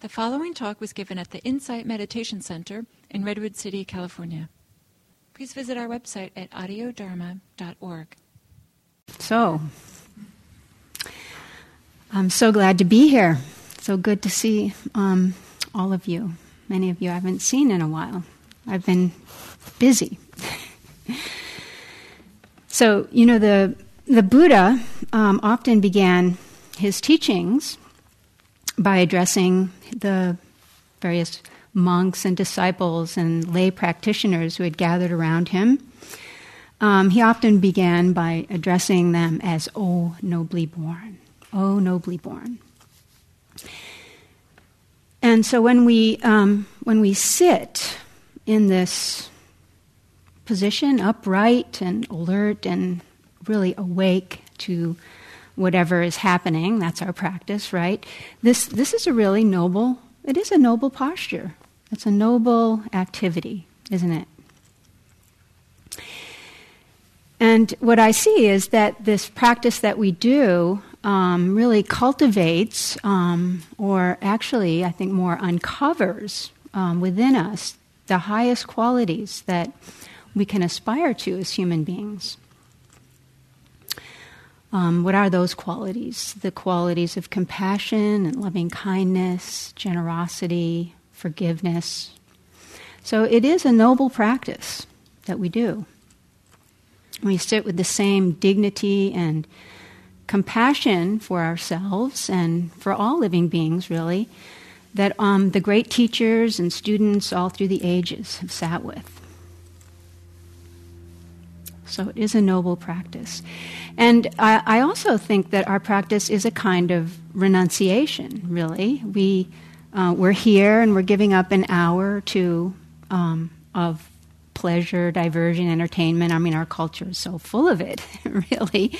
The following talk was given at the Insight Meditation Center in Redwood City, California. Please visit our website at audiodharma.org. So, I'm so glad to be here. So good to see um, all of you. Many of you I haven't seen in a while. I've been busy. so, you know, the, the Buddha um, often began his teachings by addressing the various monks and disciples and lay practitioners who had gathered around him. Um, he often began by addressing them as, O nobly born, O nobly born. And so when we, um, when we sit in this position, upright and alert and really awake to whatever is happening. That's our practice, right? This, this is a really noble, it is a noble posture. It's a noble activity, isn't it? And what I see is that this practice that we do um, really cultivates, um, or actually, I think more uncovers um, within us the highest qualities that we can aspire to as human beings. Um, what are those qualities? The qualities of compassion and loving kindness, generosity, forgiveness. So it is a noble practice that we do. We sit with the same dignity and compassion for ourselves and for all living beings, really, that um, the great teachers and students all through the ages have sat with. So it is a noble practice. And I, I, also think that our practice is a kind of renunciation, really. We, uh, we're here and we're giving up an hour or two um, of pleasure, diversion, entertainment. I mean, our culture is so full of it, really.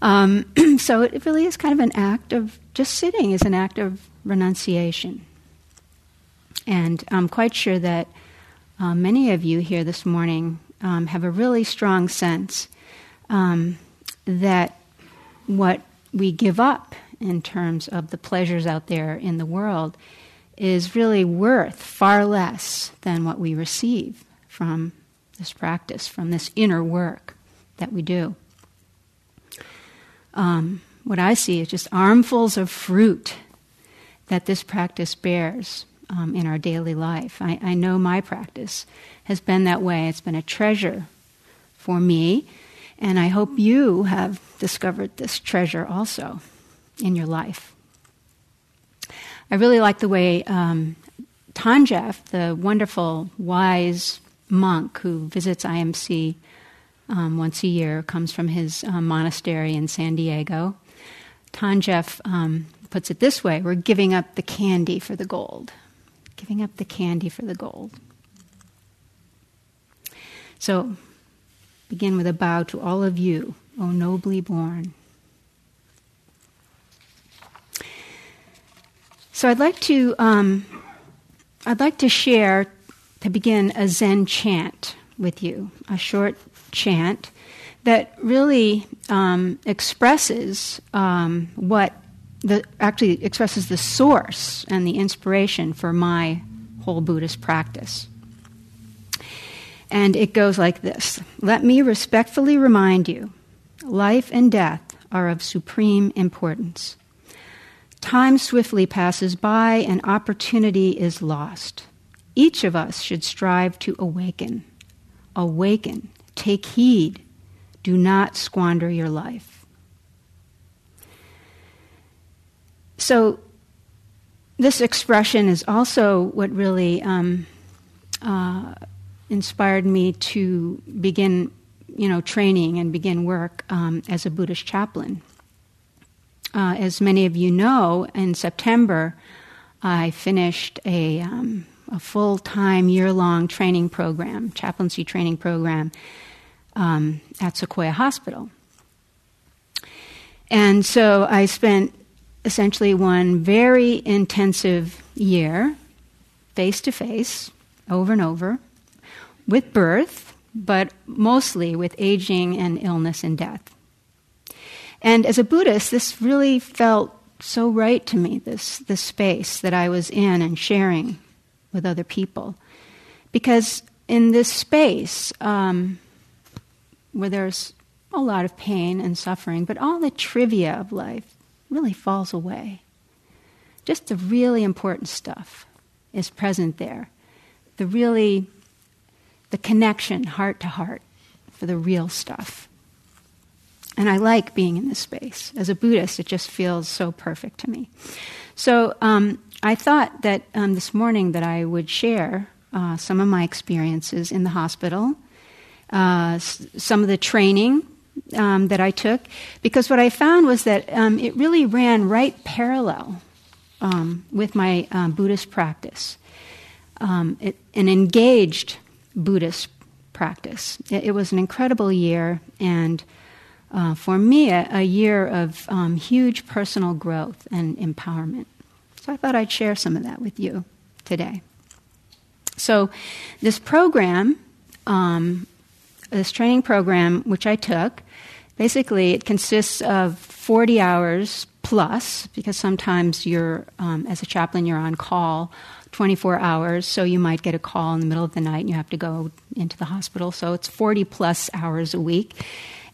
Um, so it really is kind of an act of just sitting is an act of renunciation. And I'm quite sure that uh, many of you here this morning um, have a really strong sense um, that what we give up in terms of the pleasures out there in the world is really worth far less than what we receive from this practice, from this inner work that we do. Um, what I see is just armfuls of fruit that this practice bears um, in our daily life. I, I know my practice has been that way. It's been a treasure for me, and I hope you have discovered this treasure also in your life. I really like the way um, the wonderful, wise monk who visits IMC um, once a year, comes from his um, monastery in San Diego. Than Geoff um, puts it this way we're giving up the candy for the gold giving up the candy for the gold. So, begin with a bow to all of you, O nobly born. So, I'd like to um, I'd like to share to begin a Zen chant with you, a short chant that really um, expresses um, what the, actually expresses the source and the inspiration for my whole Buddhist practice. And it goes like this Let me respectfully remind you life and death are of supreme importance. Time swiftly passes by and opportunity is lost. Each of us should strive to awaken. Awaken. Take heed. Do not squander your life. So, this expression is also what really um, uh, inspired me to begin, you know, training and begin work um, as a Buddhist chaplain. Uh, as many of you know, in September, I finished a, um, a full time, year long training program, chaplaincy training program um, at Sequoia Hospital. And so I spent essentially one very intensive year, face to face, over and over, with birth, but mostly with aging and illness and death. And as a Buddhist, this really felt so right to me, this, this space that I was in and sharing with other people. Because in this space, um, where there's a lot of pain and suffering, but all the trivia of life really falls away. Just the really important stuff is present there. The really, the connection heart to heart for the real stuff. And I like being in this space. As a Buddhist, it just feels so perfect to me. So um, I thought that um, this morning that I would share uh, some of my experiences in the hospital, uh, s- some of the training um, that I took, because what I found was that um, it really ran right parallel um, with my um, Buddhist practice, it, an engaged Buddhist practice. It, it, was an incredible year, and uh, for me, a, a year of um, huge personal growth and empowerment. So I thought I'd share some of that with you today. So, this program, um, this training program, which I took, basically it consists of 40 hours plus, because sometimes you're, um, as a chaplain, you're on call 24 hours, so you might get a call in the middle of the night and you have to go into the hospital. So it's 40 plus hours a week.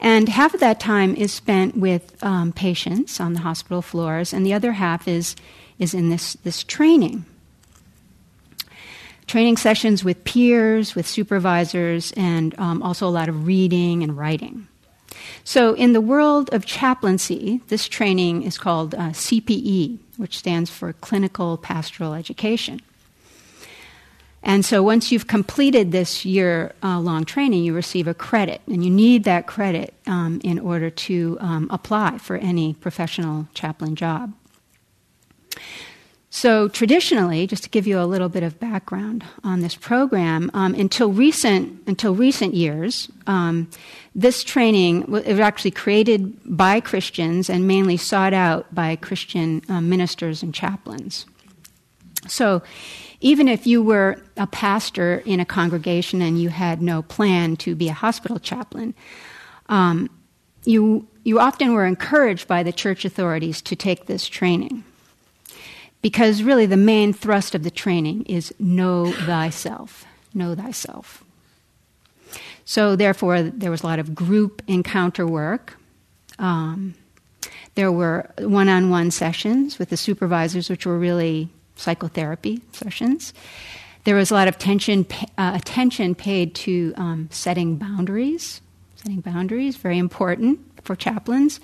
And half of that time is spent with um, patients on the hospital floors, and the other half is, is in this, this training. Training sessions with peers, with supervisors, and um, also a lot of reading and writing. So, in the world of chaplaincy, this training is called uh, CPE, which stands for Clinical Pastoral Education. And so once you've completed this year uh, long training, you receive a credit, and you need that credit um, in order to um, apply for any professional chaplain job. So, traditionally, just to give you a little bit of background on this program, um, until recent until recent years, um, this training was actually created by Christians and mainly sought out by Christian uh, ministers and chaplains. So, even if you were a pastor in a congregation and you had no plan to be a hospital chaplain, um, you, you often were encouraged by the church authorities to take this training. Because really, the main thrust of the training is know thyself. Know thyself. So, therefore, there was a lot of group encounter work. Um, there were one on one sessions with the supervisors, which were really psychotherapy sessions. There was a lot of tension, uh, attention paid to um, setting boundaries. Setting boundaries, very important for chaplains.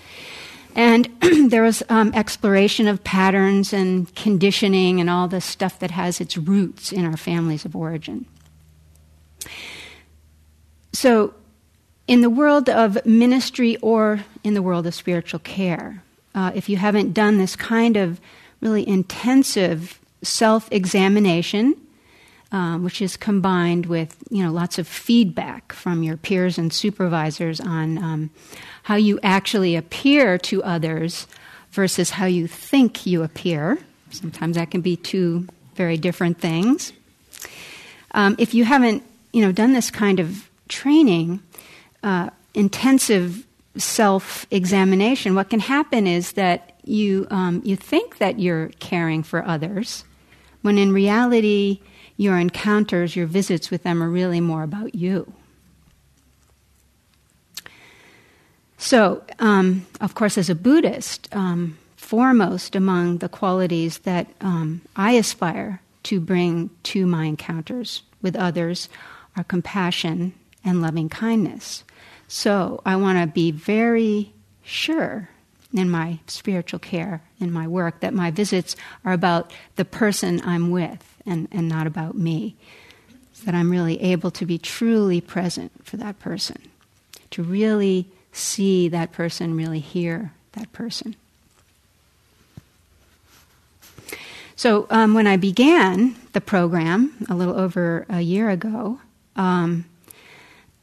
And there was um, exploration of patterns and conditioning and all the stuff that has its roots in our families of origin. So, in the world of ministry or in the world of spiritual care, uh, if you haven't done this kind of really intensive self examination, um, which is combined with you know lots of feedback from your peers and supervisors on um, how you actually appear to others versus how you think you appear. Sometimes that can be two very different things. Um, if you haven't you know done this kind of training, uh, intensive self examination, what can happen is that you um, you think that you're caring for others when in reality, your encounters, your visits with them are really more about you. So, um, of course, as a Buddhist, um, foremost among the qualities that um, I aspire to bring to my encounters with others are compassion and loving kindness. So, I want to be very sure in my spiritual care, in my work, that my visits are about the person I'm with and, and not about me. So that I'm really able to be truly present for that person, to really see that person, really hear that person. So, um, when I began the program a little over a year ago, um,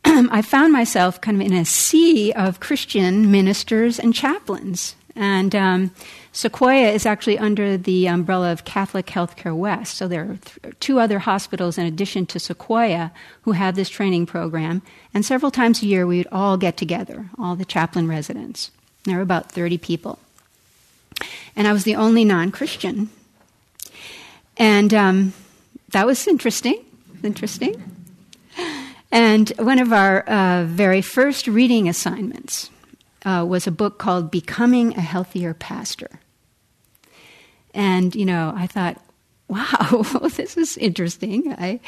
I found myself kind of in a sea of Christian ministers and chaplains. And um, Sequoia is actually under the umbrella of Catholic Healthcare West. So there are th- two other hospitals in addition to Sequoia who have this training program. And several times a year, we would all get together, all the chaplain residents. There were about 30 people. And I was the only non Christian. And um, that was interesting. Interesting. And one of our uh, very first reading assignments uh, was a book called Becoming a Healthier Pastor. And, you know, I thought, wow, this is interesting. I,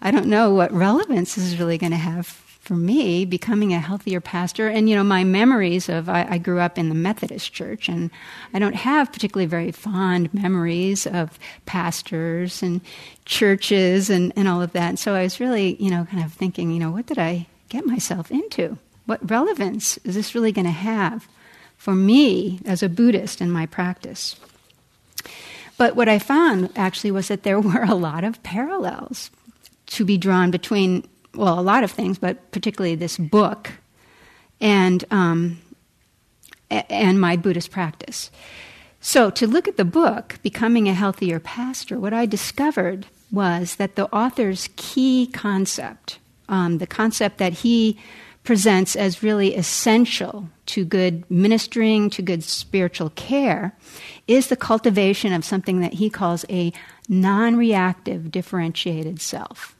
I don't know what relevance this is really going to have for me becoming a healthier pastor. And, you know, my memories of, I, I, grew up in the Methodist church, and I don't have particularly very fond memories of pastors and churches and, and all of that. So I was really, you know, kind of thinking, you know, what did I get myself into? What relevance is this really going to have for me as a Buddhist in my practice? But what I found actually was that there were a lot of parallels to be drawn between, well, a lot of things, but particularly this book and, um, and my Buddhist practice. So, to look at the book, Becoming a Healthier Pastor, what I discovered was that the author's key concept, um, the concept that he presents as really essential to good ministering, to good spiritual care, is the cultivation of something that he calls a non reactive differentiated self.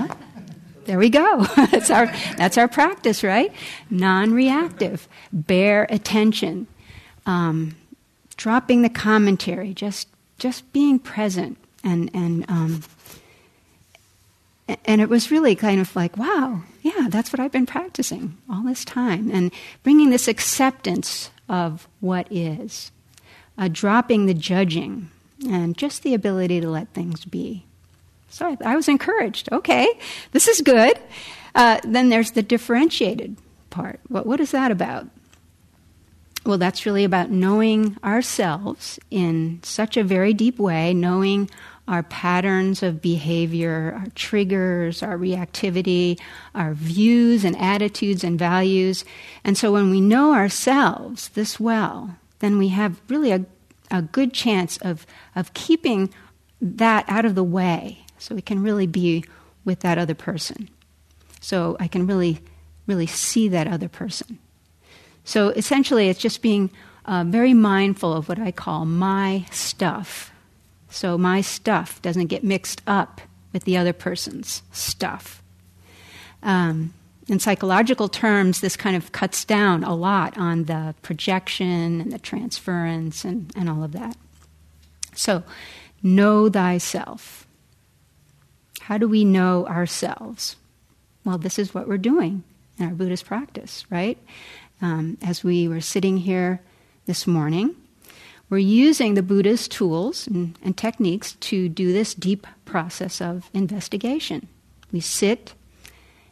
What? There we go. that's, our, that's our practice, right? Non reactive, bare attention, um, dropping the commentary, just, just being present and, and um, and it was really kind of like, wow, yeah, that's what I've been practicing all this time. And bringing this acceptance of what is, uh, dropping the judging, and just the ability to let things be. So I, I was encouraged. Okay, this is good. Uh, then there's the differentiated part. What, what is that about? Well, that's really about knowing ourselves in such a very deep way, knowing our patterns of behavior, our triggers, our reactivity, our views and attitudes and values. And so when we know ourselves this well, then we have really a, a good chance of, of keeping that out of the way so we can really be with that other person. So I can really, really see that other person. So essentially, it's just being uh, very mindful of what I call my stuff so my stuff doesn't get mixed up with the other person's stuff. Um, in psychological terms, this kind of cuts down a lot on the projection and the transference and, and all of that. So, know thyself. How do we know ourselves? Well, this is what we're doing in our Buddhist practice, right? Um, as we were sitting here this morning, we're using the Buddha's tools and, and techniques to do this deep process of investigation. We sit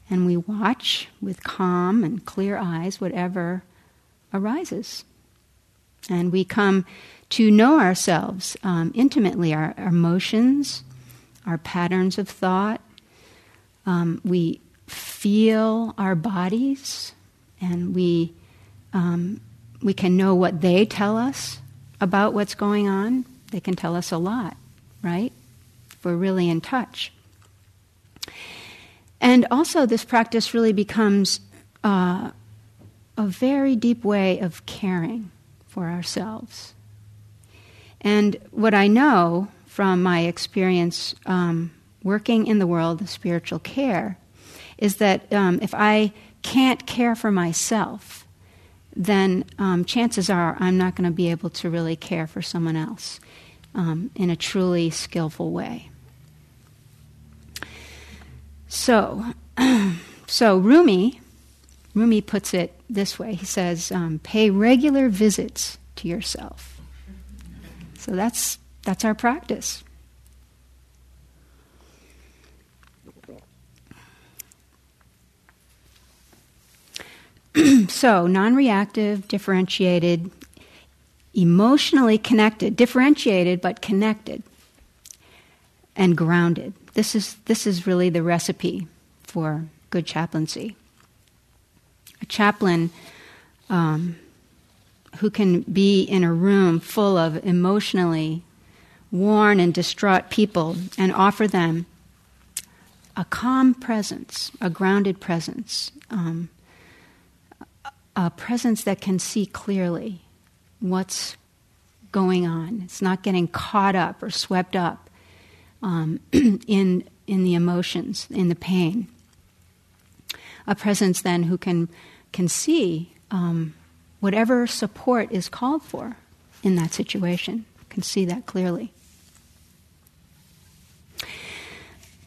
and we watch with calm and clear eyes whatever arises. And we come to know ourselves um, intimately, our, our, emotions, our patterns of thought. Um, we feel our bodies, and we, um, we can know what they tell us about what's going on, they can tell us a lot, right? If we're really in touch. And also, this practice really becomes uh, a very deep way of caring for ourselves. And what I know from my experience um, working in the world of spiritual care is that um, if I can't care for myself, then um, chances are I'm not going to be able to really care for someone else um, in a truly skillful way. So, so Rumi, Rumi puts it this way. He says, um, "Pay regular visits to yourself." So that's that's our practice. so, non reactive, differentiated, emotionally connected, differentiated but connected, and grounded. This is, this is really the recipe for good chaplaincy. A chaplain um, who can be in a room full of emotionally worn and distraught people and offer them a calm presence, a grounded presence, um, a presence that can see clearly what's going on. It's not getting caught up or swept up um, in, in the emotions, in the pain. A presence then who can, can see um, whatever support is called for in that situation, can see that clearly.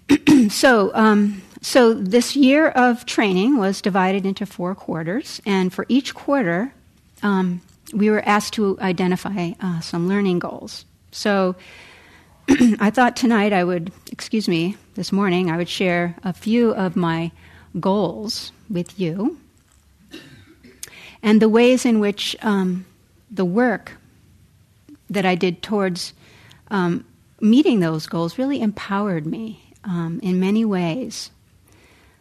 so, um, so this year of training was divided into four quarters, and for each quarter, um, we were asked to identify uh, some learning goals. So, I thought tonight I would, excuse me, this morning I would share a few of my goals with you, and the ways in which um, the work that I did towards um, meeting those goals really empowered me um, in many ways,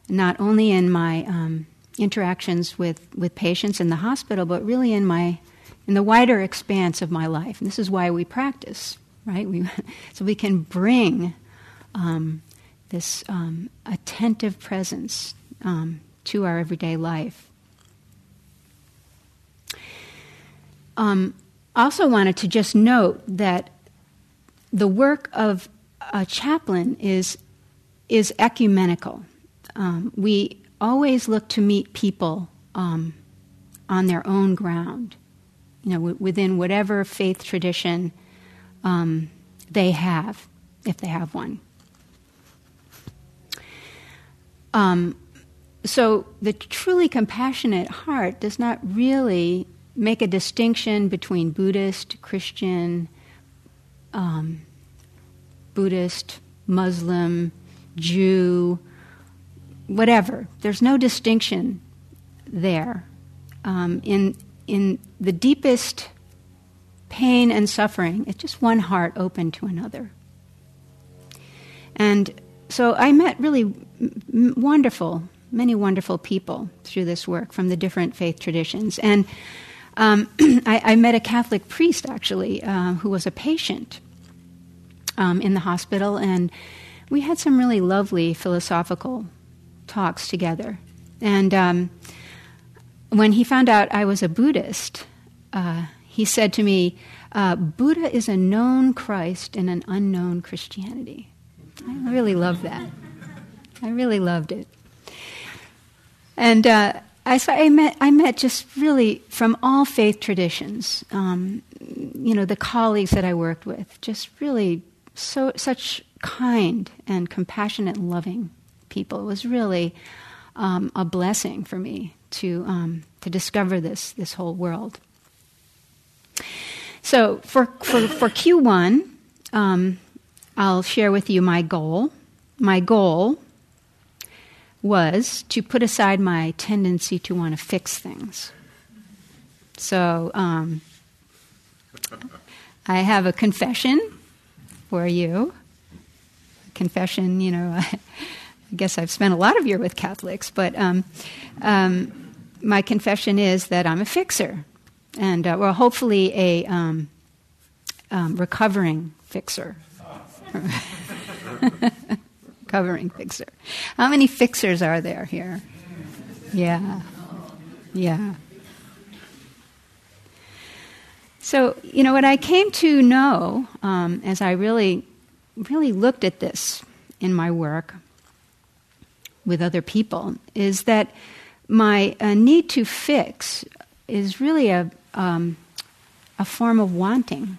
not only in my um, interactions with, with patients in the hospital, but really in my in the wider expanse of my life. And this is why we practice, right? We, so we can bring um, this um, attentive presence um, to our everyday life. Um, also wanted to just note that the work of a chaplain is is ecumenical. Um, we always look to meet people um, on their own ground, you know, w- within whatever faith tradition um, they have, if they have one. Um, so the truly compassionate heart does not really make a distinction between Buddhist, Christian, um, Buddhist, Muslim, Jew, whatever. There's no distinction there. Um, in, in the deepest pain and suffering, it's just one heart open to another. And so I met really wonderful, many wonderful people through this work from the different faith traditions. And um, I, I, met a Catholic priest actually uh, who was a patient um, in the hospital, and we had some really lovely philosophical talks together. And um, when he found out I was a Buddhist, uh, he said to me, uh, Buddha is a known Christ in an unknown Christianity. I really loved that. I really loved it. And uh, I, so I, met, I met just really from all faith traditions, um, you know, the colleagues that I worked with, just really so such kind and compassionate and loving people. It was really um, a blessing for me to um, to discover this this whole world. So for for, for Q one, um, I'll share with you my goal. My goal was to put aside my tendency to want to fix things. So um, I have a confession for you confession, you know, I guess I've spent a lot of year with Catholics, but um, um, my confession is that I'm a fixer, and uh, well, hopefully a um, um recovering fixer. Covering fixer. How many fixers are there here? Yeah. Yeah. So, you know, what I came to know um, as I really really looked at this in my work with other people is that my uh, need to fix is really a, um, a form of wanting.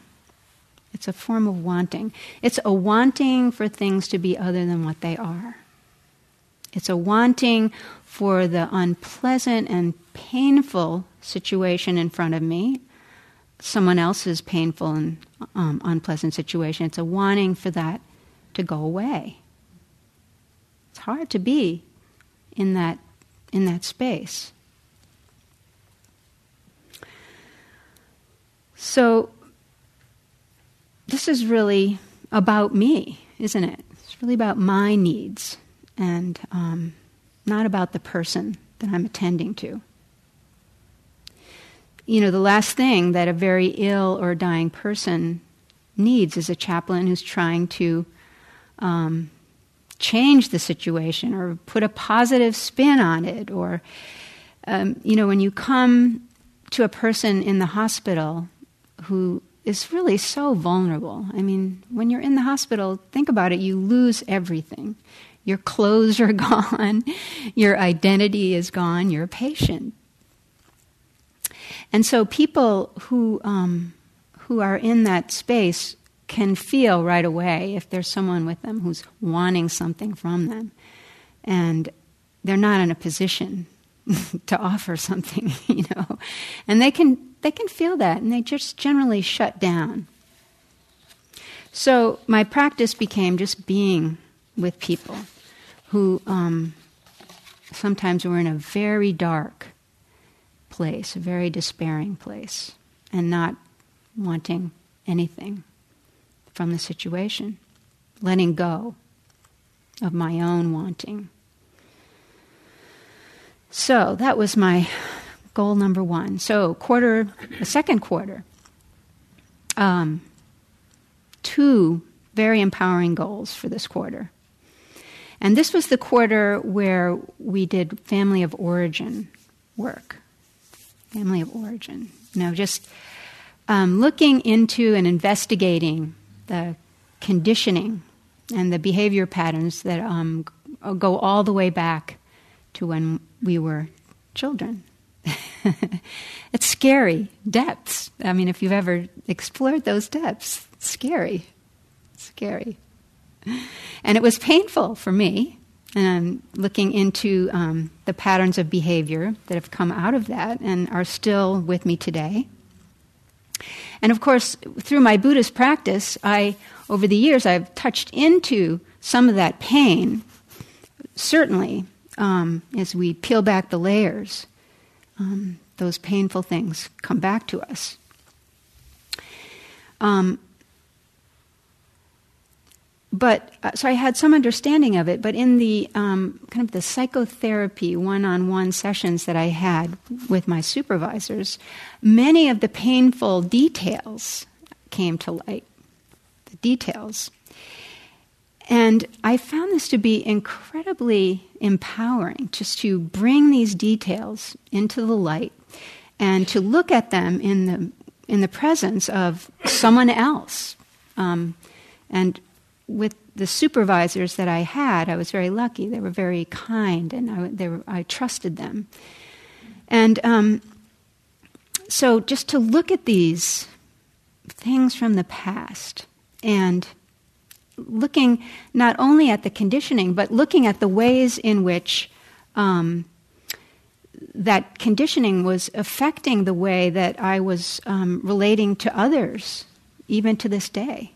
It's a form of wanting. It's a wanting for things to be other than what they are. It's a wanting for the unpleasant and painful situation in front of me someone else's painful and um, unpleasant situation. It's a wanting for that to go away. It's hard to be in that in that space. So this is really about me, isn't it? It's really about my needs and um, not about the person that I'm attending to you know, the last thing that a very ill or dying person needs is a chaplain who's trying to um, change the situation or put a positive spin on it. Or, um, you know, when you come to a person in the hospital who is really so vulnerable. I mean, when you're in the hospital, think about it, you lose everything. Your clothes are gone, your identity is gone, you're a patient. And so people who, um, who are in that space can feel right away if there's someone with them who's wanting something from them. And they're not in a position to offer something, you know. And they can they can feel that and they just generally shut down. So my practice became just being with people who um, sometimes were in a very dark place, a very despairing place, and not wanting anything from the situation, letting go of my own wanting. So that was my goal number one. So, quarter, the second quarter, um, two very empowering goals for this quarter. And this was the quarter where we did family of origin work. Family of origin. Know, just um, looking into and investigating the conditioning and the behavior patterns that um, go all the way back to when we were children. it's scary depths. I mean, if you've ever explored those depths, it's scary, scary. And it was painful for me, um, looking into um, the patterns of behavior that have come out of that and are still with me today. And of course, through my Buddhist practice, I, over the years, I've touched into some of that pain, certainly, um, as we peel back the layers um, those painful things come back to us. Um, but uh, so I had some understanding of it, but in the um, kind of the psychotherapy one-on-one sessions that I had with my supervisors, many of the painful details came to light. The details, and I found this to be incredibly empowering just to bring these details into the light and to look at them in the, in the presence of someone else. Um, and with the supervisors that I had, I was very lucky. They were very kind and I, were, I trusted them. And um, so just to look at these things from the past and looking not only at the conditioning, but looking at the ways in which um, that conditioning was affecting the way that I was um, relating to others, even to this day.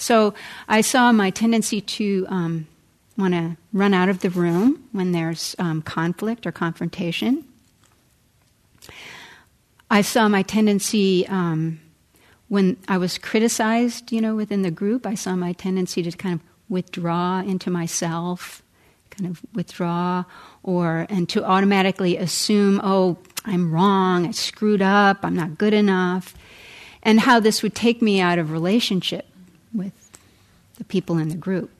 So I saw my tendency to um, want to run out of the room when there's um, conflict or confrontation. I saw my tendency um, when I was criticized, you know, within the group, I saw my tendency to kind of withdraw into myself, kind of withdraw, or and to automatically assume, oh, I'm wrong, I screwed up, I'm not good enough, and how this would take me out of relationship with the people in the group.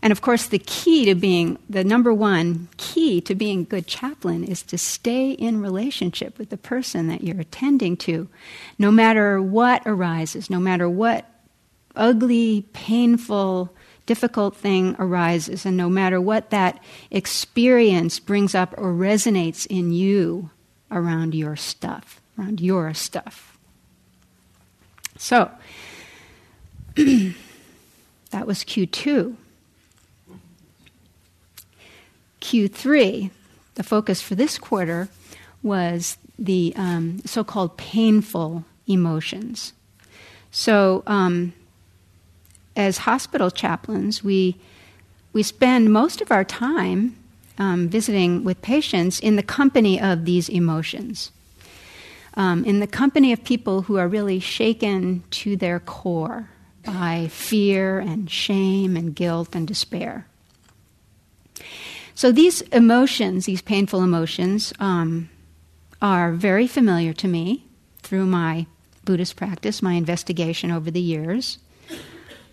And of course, the key to being, the number one key to being a good chaplain is to stay in relationship with the person that you're attending to, no matter what arises, no matter what ugly, painful, difficult thing arises, and no matter what that experience brings up or resonates in you around your stuff, around your stuff. So, that was Q2. Q3, the focus for this quarter was the um, so called painful emotions. So, um, as hospital chaplains, we, we spend most of our time um, visiting with patients in the company of these emotions, um, in the company of people who are really shaken to their core by fear and shame and guilt and despair. So these emotions, these painful emotions, um, are very familiar to me through my Buddhist practice, my investigation over the years.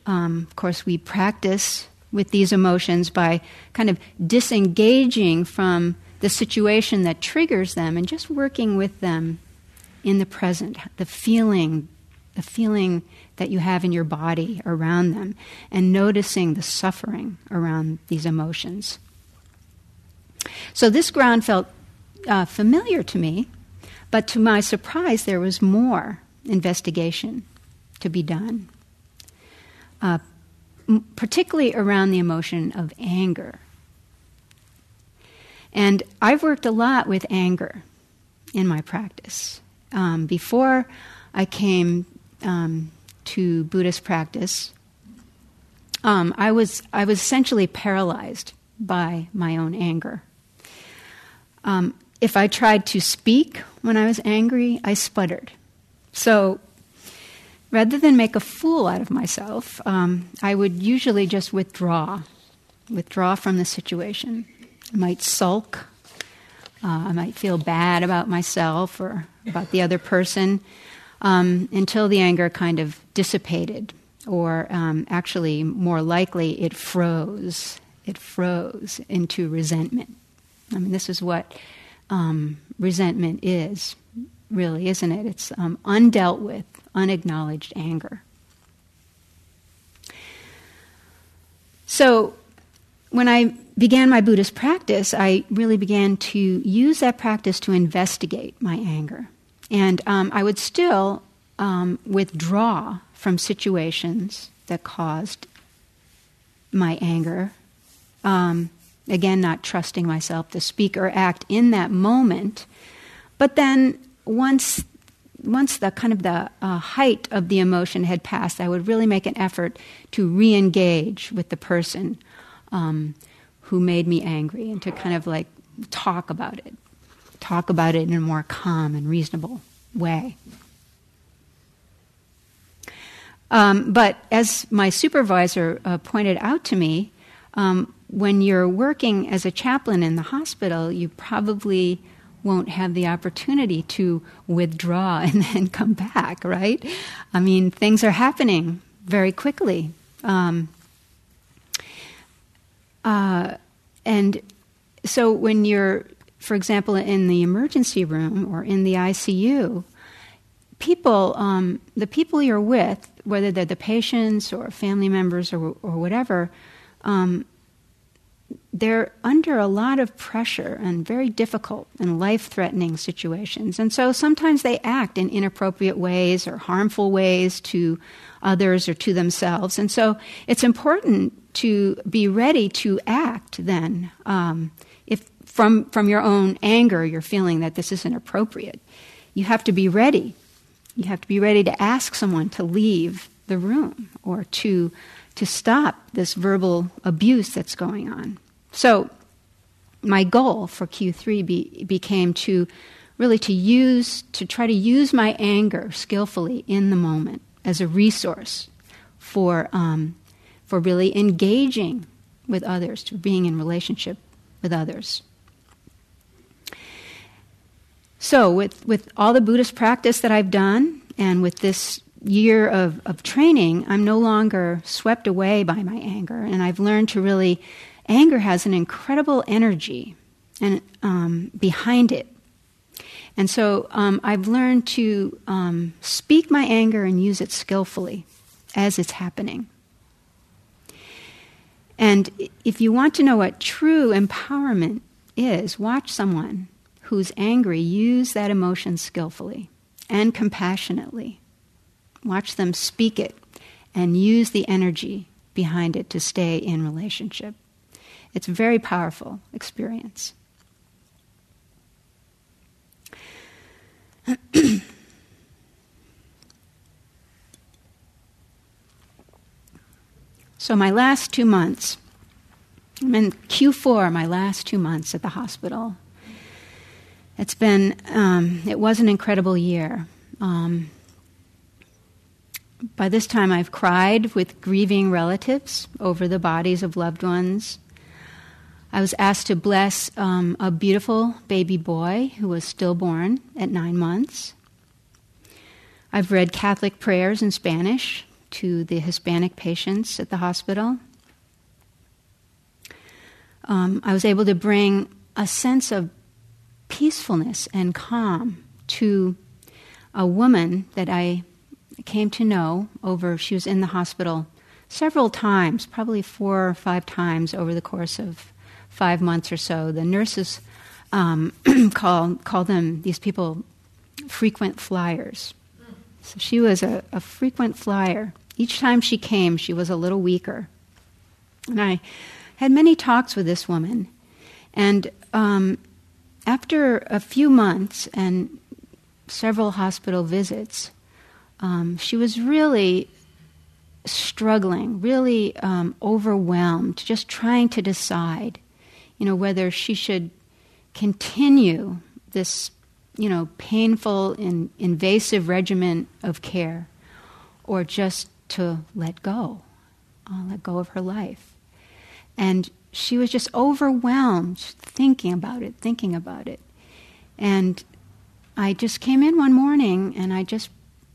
Um, of course, we practice with these emotions by kind of disengaging from the situation that triggers them and just working with them in the present, the feeling, the feeling that you have in your body around them, and noticing the suffering around these emotions. So this ground felt uh, familiar to me, but to my surprise, there was more investigation to be done, uh, m- particularly around the emotion of anger. And I've worked a lot with anger in my practice. Um, before I came um, to Buddhist practice, um, I was I was essentially paralyzed by my own anger. Um, if I tried to speak when I was angry, I sputtered. So rather than make a fool out of myself, um, I would usually just withdraw, withdraw from the situation. I might sulk. Uh, I might feel bad about myself or about the other person um, until the anger kind of dissipated, or um, actually, more likely, it froze. It froze into resentment. I mean, this is what um, resentment is, really, isn't it? It's um, undealt with, unacknowledged anger. So, when I began my Buddhist practice, I really began to use that practice to investigate my anger. And um, I would still um, withdraw from situations that caused my anger. Um, again, not trusting myself to speak or act in that moment. But then once once the kind of the uh, height of the emotion had passed, I would really make an effort to re-engage with the person um, who made me angry and to kind of like talk about it, talk about it in a more calm and reasonable way. Um, but as my supervisor uh, pointed out to me, um, when you're working as a chaplain in the hospital, you probably won't have the opportunity to withdraw and then come back, right? I mean, things are happening very quickly. Um, uh, and so when you're, for example, in the emergency room or in the ICU, people, um, the people you're with, whether they're the patients or family members or, or whatever, um, they're under a lot of pressure and very difficult and life threatening situations. And so sometimes they act in inappropriate ways or harmful ways to others or to themselves. And so it's important to be ready to act then. Um, from, from your own anger you're feeling that this isn't appropriate, you have to be ready. You have to be ready to ask someone to leave the room or to, to stop this verbal abuse that's going on. So my goal for Q3 be, became to really to use to try to use my anger skillfully in the moment as a resource for um, for really engaging with others, to being in relationship with others. So, with, with all the Buddhist practice that I've done, and with this year of, of training, I'm no longer swept away by my anger, and I've learned to really anger has an incredible energy and um, behind it. And so um, I've learned to um, speak my anger and use it skillfully as it's happening. And if you want to know what true empowerment is, watch someone who's angry use that emotion skillfully and compassionately. Watch them speak it and use the energy behind it to stay in relationship. It's a very powerful experience. so, my last two months, I'm in Q4, my last two months at the hospital. It's been, um, it was an incredible year. Um, by this time, I've cried with grieving relatives over the bodies of loved ones. I was asked to bless um, a beautiful baby boy who was stillborn at nine months. I've read Catholic prayers in Spanish to the Hispanic patients at the hospital. Um, I was able to bring a sense of peacefulness and calm to a woman that I came to know over, she was in the hospital several times, probably four or five times over the course of five months or so. The nurses um, call, call them, these people, frequent flyers. So she was a, a frequent flyer. Each time she came, she was a little weaker. And I had many talks with this woman. And um, after a few months and several hospital visits, um, she was really struggling, really um, overwhelmed, just trying to decide, you know, whether she should continue this, you know, painful and invasive regimen of care, or just to let go, uh, let go of her life. And she was just overwhelmed thinking about it, thinking about it. And I just came in one morning and I just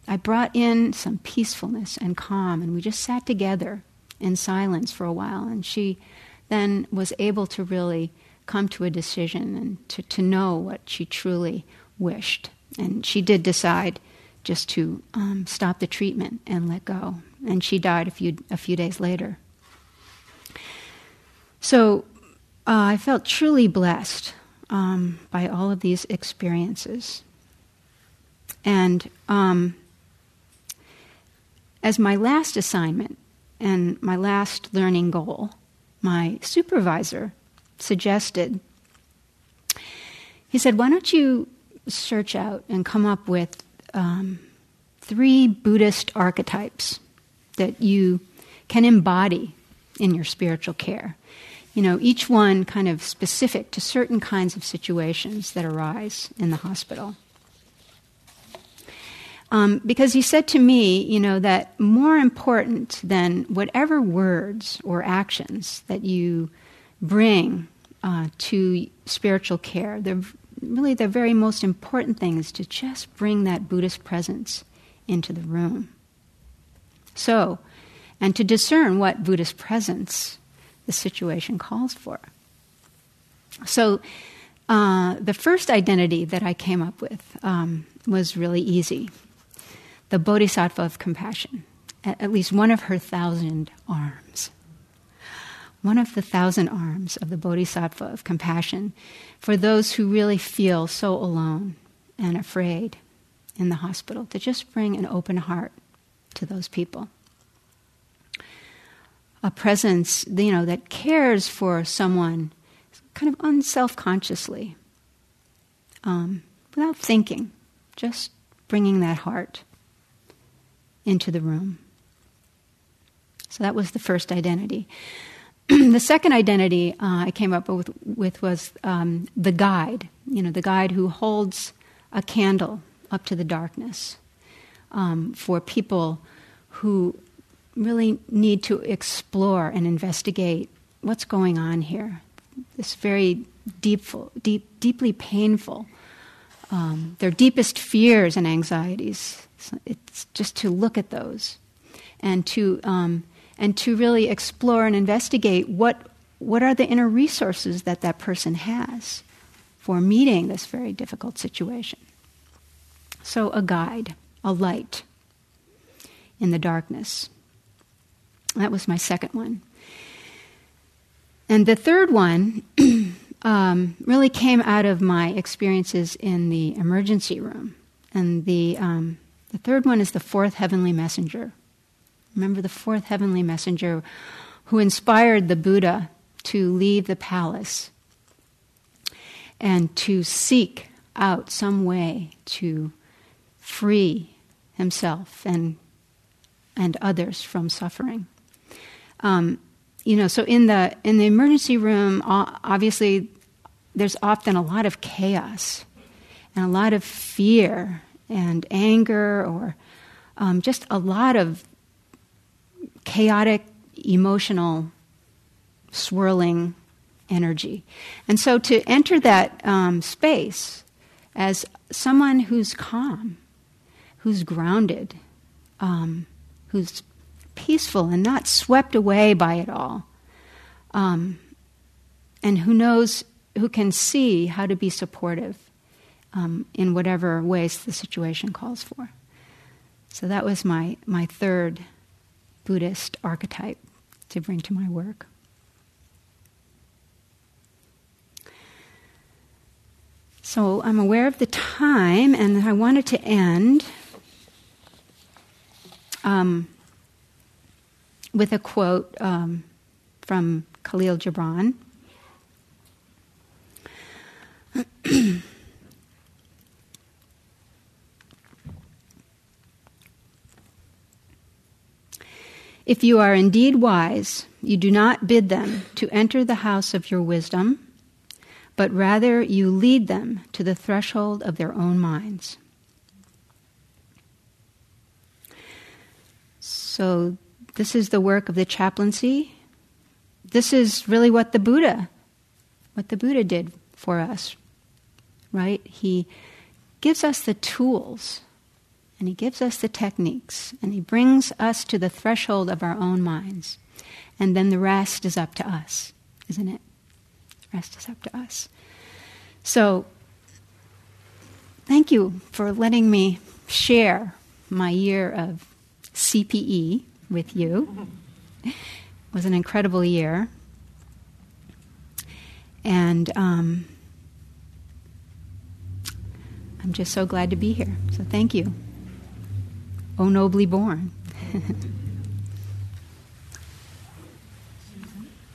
I brought in some peacefulness and calm and we just sat together in silence for a while and she then was able to really come to a decision and to, to know what she truly wished. And she did decide just to um, stop the treatment and let go. And she died a few, a few days later. So uh, I felt truly blessed um, by all of these experiences. And um, as my last assignment and my last learning goal, my supervisor suggested, he said, Why don't you search out and come up with um, three Buddhist archetypes that you can embody in your spiritual care? You know, each one kind of specific to certain kinds of situations that arise in the hospital. Um, because he said to me, you know, that more important than whatever words or actions that you bring uh, to spiritual care, they're really the very most important thing is to just bring that Buddhist presence into the room. So, and to discern what Buddhist presence the situation calls for. So, uh, the first identity that I came up with um, was really easy the Bodhisattva of compassion, at, at least one of her thousand arms. One of the thousand arms of the Bodhisattva of compassion for those who really feel so alone and afraid in the hospital, to just bring an open heart to those people a presence, you know, that cares for someone kind of unself-consciously, um, without thinking, just bringing that heart into the room. So that was the first identity. the second identity uh, I came up with, with was um, the guide. You know, the guide who holds a candle up to the darkness um, for people who really need to explore and investigate what's going on here. This very deep, deep, deeply painful, um, their deepest fears and anxieties. It's just to look at those, and to um, and to really explore and investigate what what are the inner resources that that person has for meeting this very difficult situation. So a guide, a light in the darkness. That was my second one. And the third one um, really came out of my experiences in the emergency room. And the, um, the third one is the fourth heavenly messenger. Remember the fourth heavenly messenger who inspired the Buddha to leave the palace and to seek out some way to free himself and, and others from suffering. Um, you know, so in the in the emergency room, obviously, there's often a lot of chaos and a lot of fear and anger, or um, just a lot of chaotic, emotional, swirling energy. And so, to enter that um, space as someone who's calm, who's grounded, um, who's peaceful and not swept away by it all. Um, and who knows, who can see how to be supportive um, in whatever ways the situation calls for. So that was my, my third Buddhist archetype to bring to my work. So I'm aware of the time, and I wanted to end um, with a quote um, from Kahlil Gibran. if you are indeed wise, you do not bid them to enter the house of your wisdom, but rather you lead them to the threshold of their own minds. So, this is the work of the chaplaincy. This is really what the Buddha, what the Buddha did for us, right? He gives us the tools and he gives us the techniques and he brings us to the threshold of our own minds. And then the rest is up to us, isn't it? Rest is up to us. So, thank you for letting me share my year of CPE with you. It was an incredible year. And um, I'm just so glad to be here. So thank you. Oh, nobly born.